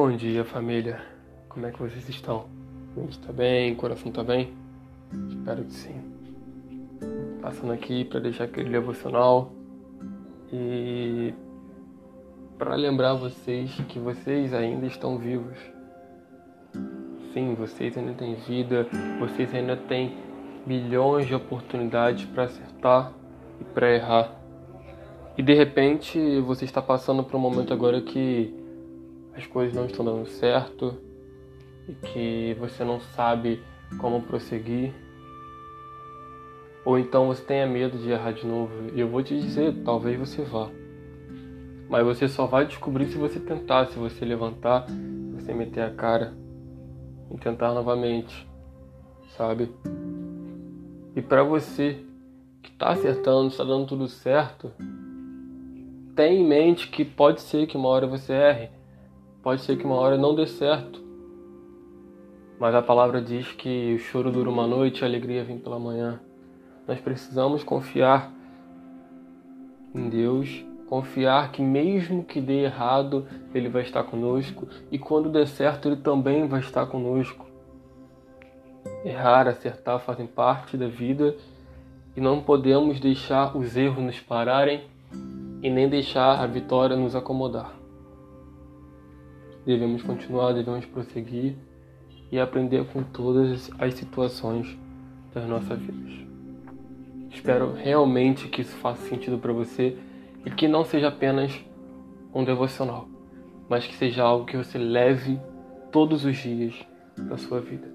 Bom dia, família. Como é que vocês estão? Mente tá bem? Coração tá bem? Espero que sim. Passando aqui para deixar aquele devocional e para lembrar vocês que vocês ainda estão vivos. Sim, vocês ainda têm vida, vocês ainda têm milhões de oportunidades para acertar e para errar. E de repente você está passando por um momento agora que as coisas não estão dando certo e que você não sabe como prosseguir. Ou então você tenha medo de errar de novo. E eu vou te dizer, talvez você vá. Mas você só vai descobrir se você tentar, se você levantar, se você meter a cara e tentar novamente, sabe? E para você que está acertando, está dando tudo certo, tenha em mente que pode ser que uma hora você erre, pode ser que uma hora não dê certo. Mas a palavra diz que o choro dura uma noite e a alegria vem pela manhã. Nós precisamos confiar em Deus, confiar que mesmo que dê errado, Ele vai estar conosco e quando der certo, Ele também vai estar conosco. Errar, acertar fazem parte da vida e não podemos deixar os erros nos pararem e nem deixar a vitória nos acomodar. Devemos continuar, devemos prosseguir e aprender com todas as situações das nossas vidas. Espero realmente que isso faça sentido para você e que não seja apenas um devocional, mas que seja algo que você leve todos os dias da sua vida.